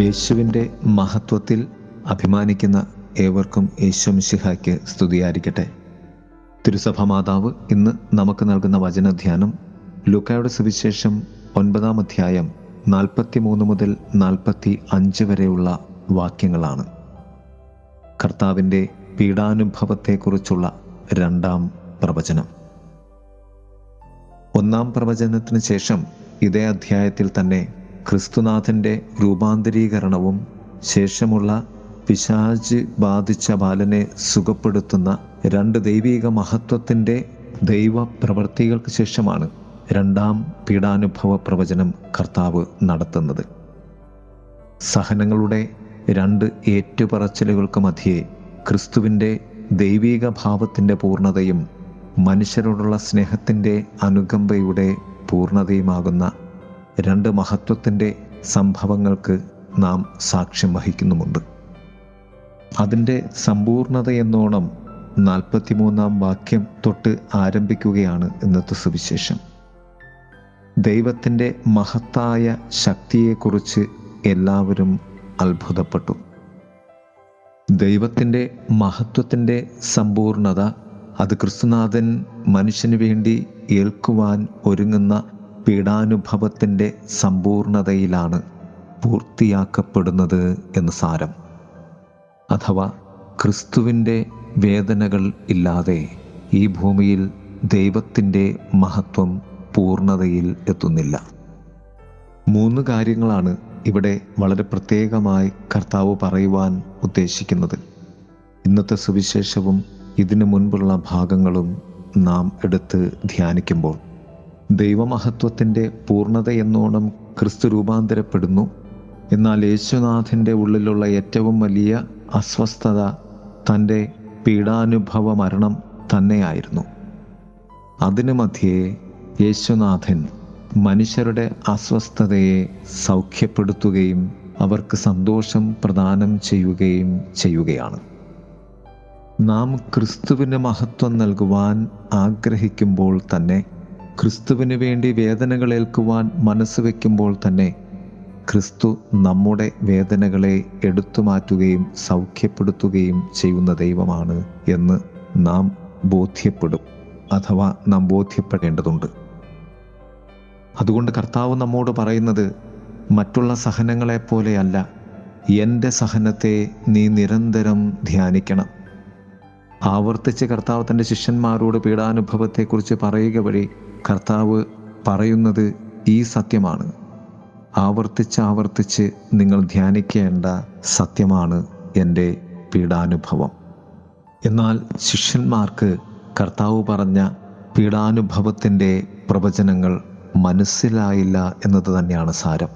യേശുവിന്റെ മഹത്വത്തിൽ അഭിമാനിക്കുന്ന ഏവർക്കും യേശു യേശുമിശിഹായ്ക്ക് സ്തുതിയായിരിക്കട്ടെ. തിരുസഭ മാതാവ് ഇന്ന് നമുക്ക് നൽകുന്ന വചനധ്യാനം ലുക്കായുടെ സുവിശേഷം ഒൻപതാം അധ്യായം നാൽപ്പത്തി മൂന്ന് മുതൽ നാൽപ്പത്തി അഞ്ച് വരെയുള്ള വാക്യങ്ങളാണ്. കർത്താവിന്റെ പീഡാനുഭവത്തെക്കുറിച്ചുള്ള രണ്ടാം പ്രവചനം. ഒന്നാം പ്രവചനത്തിന് ശേഷം ഇതേ അധ്യായത്തിൽ തന്നെ ക്രിസ്തുനാഥന്റെ രൂപാന്തരീകരണവും ശേഷമുള്ള പിശാജ് ബാധിച്ച ബാലനെ സുഖപ്പെടുത്തുന്ന രണ്ട് ദൈവിക മഹത്വത്തിന്റെ ദൈവ പ്രവൃത്തികൾക്ക് ശേഷമാണ് രണ്ടാം പീഡാനുഭവ പ്രവചനം കർത്താവ് നടത്തുന്നത്. സഹനങ്ങളുടെ രണ്ട് ഏറ്റുപറച്ചിലുകൾക്ക് മധ്യേ ക്രിസ്തുവിന്റെ ദൈവീക ഭാവത്തിന്റെ പൂർണതയും മനുഷ്യരോടുള്ള സ്നേഹത്തിന്റെ അനുകമ്പയുടെ പൂർണതയുമാകുന്ന രണ്ട് മഹത്വത്തിന്റെ സംഭവങ്ങൾക്ക് നാം സാക്ഷ്യം വഹിക്കുന്നുമുണ്ട്. അതിന്റെ സമ്പൂർണതയെന്നോണം നാൽപ്പത്തിമൂന്നാം വാക്യം തൊട്ട് ആരംഭിക്കുകയാണ് ഇന്നത്തെ സുവിശേഷം. ദൈവത്തിന്റെ മഹത്തായ ശക്തിയെക്കുറിച്ച് എല്ലാവരും അത്ഭുതപ്പെട്ടു. ദൈവത്തിന്റെ മഹത്വത്തിന്റെ സമ്പൂർണത അത് ക്രിസ്തുനാഥൻ മനുഷ്യന് വേണ്ടി ഏൽക്കുവാൻ ഒരുങ്ങുന്ന പീഡാനുഭവത്തിന്റെ സമ്പൂർണതയിലാണ് പൂർത്തിയാക്കപ്പെടുന്നത് എന്ന് സാരം. അഥവാ ക്രിസ്തുവിന്റെ വേദനകൾ ഇല്ലാതെ ഈ ഭൂമിയിൽ ദൈവത്തിന്റെ മഹത്വം പൂർണതയിൽ എത്തുന്നില്ല. മൂന്ന് കാര്യങ്ങളാണ് ഇവിടെ വളരെ പ്രത്യേകമായി കർത്താവ് പറയുവാൻ ഉദ്ദേശിക്കുന്നത്. ഇന്നത്തെ സുവിശേഷവും ഇതിനു മുൻപുള്ള ഭാഗങ്ങളും നാം എടുത്ത് ധ്യാനിക്കുമ്പോൾ. ദൈവമഹത്വത്തിന്റെ പൂർണത എന്നോണം ക്രിസ്തു രൂപാന്തരപ്പെടുന്നു. എന്നാൽ യേശുനാഥന്റെ ഉള്ളിലുള്ള ഏറ്റവും വലിയ അസ്വസ്ഥത തന്റെ പീഡാനുഭവ മരണം തന്നെയായിരുന്നു. അതിനു മധ്യേ യേശുനാഥൻ മനുഷ്യരുടെ അസ്വസ്ഥതയെ സൗഖ്യപ്പെടുത്തുകയും അവർക്ക് സന്തോഷം പ്രദാനം ചെയ്യുകയും ചെയ്യുകയാണ്. നാം ക്രിസ്തുവിന് മഹത്വം നൽകുവാൻ ആഗ്രഹിക്കുമ്പോൾ തന്നെ ക്രിസ്തുവിന് വേണ്ടി വേദനകൾ ഏൽക്കുവാൻ മനസ്സ് വയ്ക്കുമ്പോൾ തന്നെ ക്രിസ്തു നമ്മുടെ വേദനകളെ എടുത്തു മാറ്റുകയും സൗഖ്യപ്പെടുത്തുകയും ചെയ്യുന്ന ദൈവമാണ് എന്ന് നാം ബോധ്യപ്പെടും അഥവാ നാം ബോധ്യപ്പെടേണ്ടതുണ്ട്. അതുകൊണ്ട് കർത്താവ് നമ്മോട് പറയുന്നത് മറ്റുള്ള സഹനങ്ങളെപ്പോലെയല്ല എന്റെ സഹനത്തെ നീ നിരന്തരം ധ്യാനിക്കണം. ആവർത്തിച്ച് കർത്താവ് തന്റെ ശിഷ്യന്മാരോട് പീഡാനുഭവത്തെക്കുറിച്ച് പറയുക വഴി കർത്താവ് പറയുന്നത് ഈ സത്യമാണ്. ആവർത്തിച്ച് ആവർത്തിച്ച് നിങ്ങൾ ധ്യാനിക്കേണ്ട സത്യമാണ് എന്റെ പീഡാനുഭവം. എന്നാൽ ശിഷ്യന്മാർക്ക് കർത്താവ് പറഞ്ഞ പീഡാനുഭവത്തിന്റെ പ്രവചനങ്ങൾ മനസ്സിലായില്ല എന്നത് തന്നെയാണ് സാരം.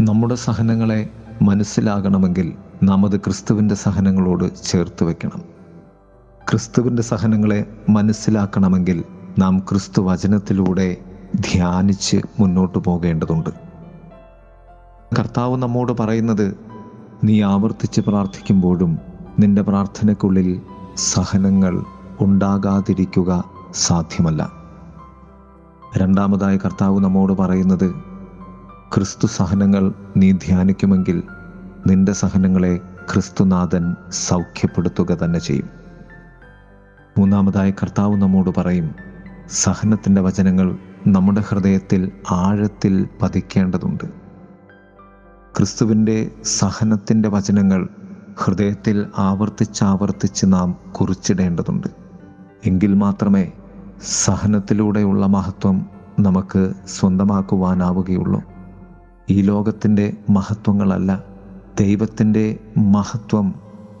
നമ്മുടെ സഹനങ്ങളെ മനസ്സിലാകണമെങ്കിൽ നാം അത് ക്രിസ്തുവിന്റെ സഹനങ്ങളോട് ചേർത്ത് വയ്ക്കണം ക്രിസ്തുവിന്റെ സഹനങ്ങളെ മനസ്സിലാക്കണമെങ്കിൽ നാം ക്രിസ്തു വചനത്തിലൂടെ ധ്യാനിച്ച് മുന്നോട്ട് പോകേണ്ടതുണ്ട്. കർത്താവ് നമ്മോട് പറയുന്നത് നീ ആവർത്തിച്ച് പ്രാർത്ഥിക്കുമ്പോഴും നിന്റെ പ്രാർത്ഥനയ്ക്കുള്ളിൽ സഹനങ്ങൾ ഉണ്ടാകാതിരിക്കുക സാധ്യമല്ല. രണ്ടാമതായി കർത്താവ് നമ്മോട് പറയുന്നത് ക്രിസ്തു സഹനങ്ങൾ നീ ധ്യാനിക്കുമെങ്കിൽ നിന്റെ സഹനങ്ങളെ ക്രിസ്തുനാഥൻ സൗഖ്യപ്പെടുത്തുക തന്നെ ചെയ്യും. മൂന്നാമതായി കർത്താവ് നമ്മോട് പറയും സഹനത്തിന്റെ വചനങ്ങൾ നമ്മുടെ ഹൃദയത്തിൽ ആഴത്തിൽ പതിക്കേണ്ടതുണ്ട്. ക്രിസ്തുവിന്റെ സഹനത്തിന്റെ വചനങ്ങൾ ഹൃദയത്തിൽ ആവർത്തിച്ചാവർത്തിച്ച് നാം കുറിച്ചിടേണ്ടതുണ്ട്. എങ്കിൽ മാത്രമേ സഹനത്തിലൂടെയുള്ള മഹത്വം നമുക്ക് സ്വന്തമാക്കുവാനാവുകയുള്ളൂ. ഈ ലോകത്തിന്റെ മഹത്വങ്ങളല്ല ദൈവത്തിന്റെ മഹത്വം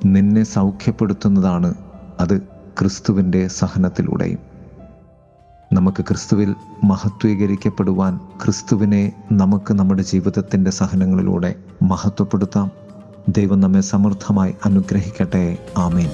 നിന്നെ സൗഖ്യപ്പെടുത്തുന്നതാണ് അത് ക്രിസ്തുവിന്റെ സഹനത്തിലൂടെയും. നമുക്ക് ക്രിസ്തുവിൽ മഹത്വീകരിക്കപ്പെടുവാൻ ക്രിസ്തുവിനെ നമുക്ക് നമ്മുടെ ജീവിതത്തിന്റെ സഹനങ്ങളിലൂടെ മഹത്വപ്പെടുത്താം. ദൈവം നമ്മെ സമൃദ്ധമായി അനുഗ്രഹിക്കട്ടെ. ആമേൻ.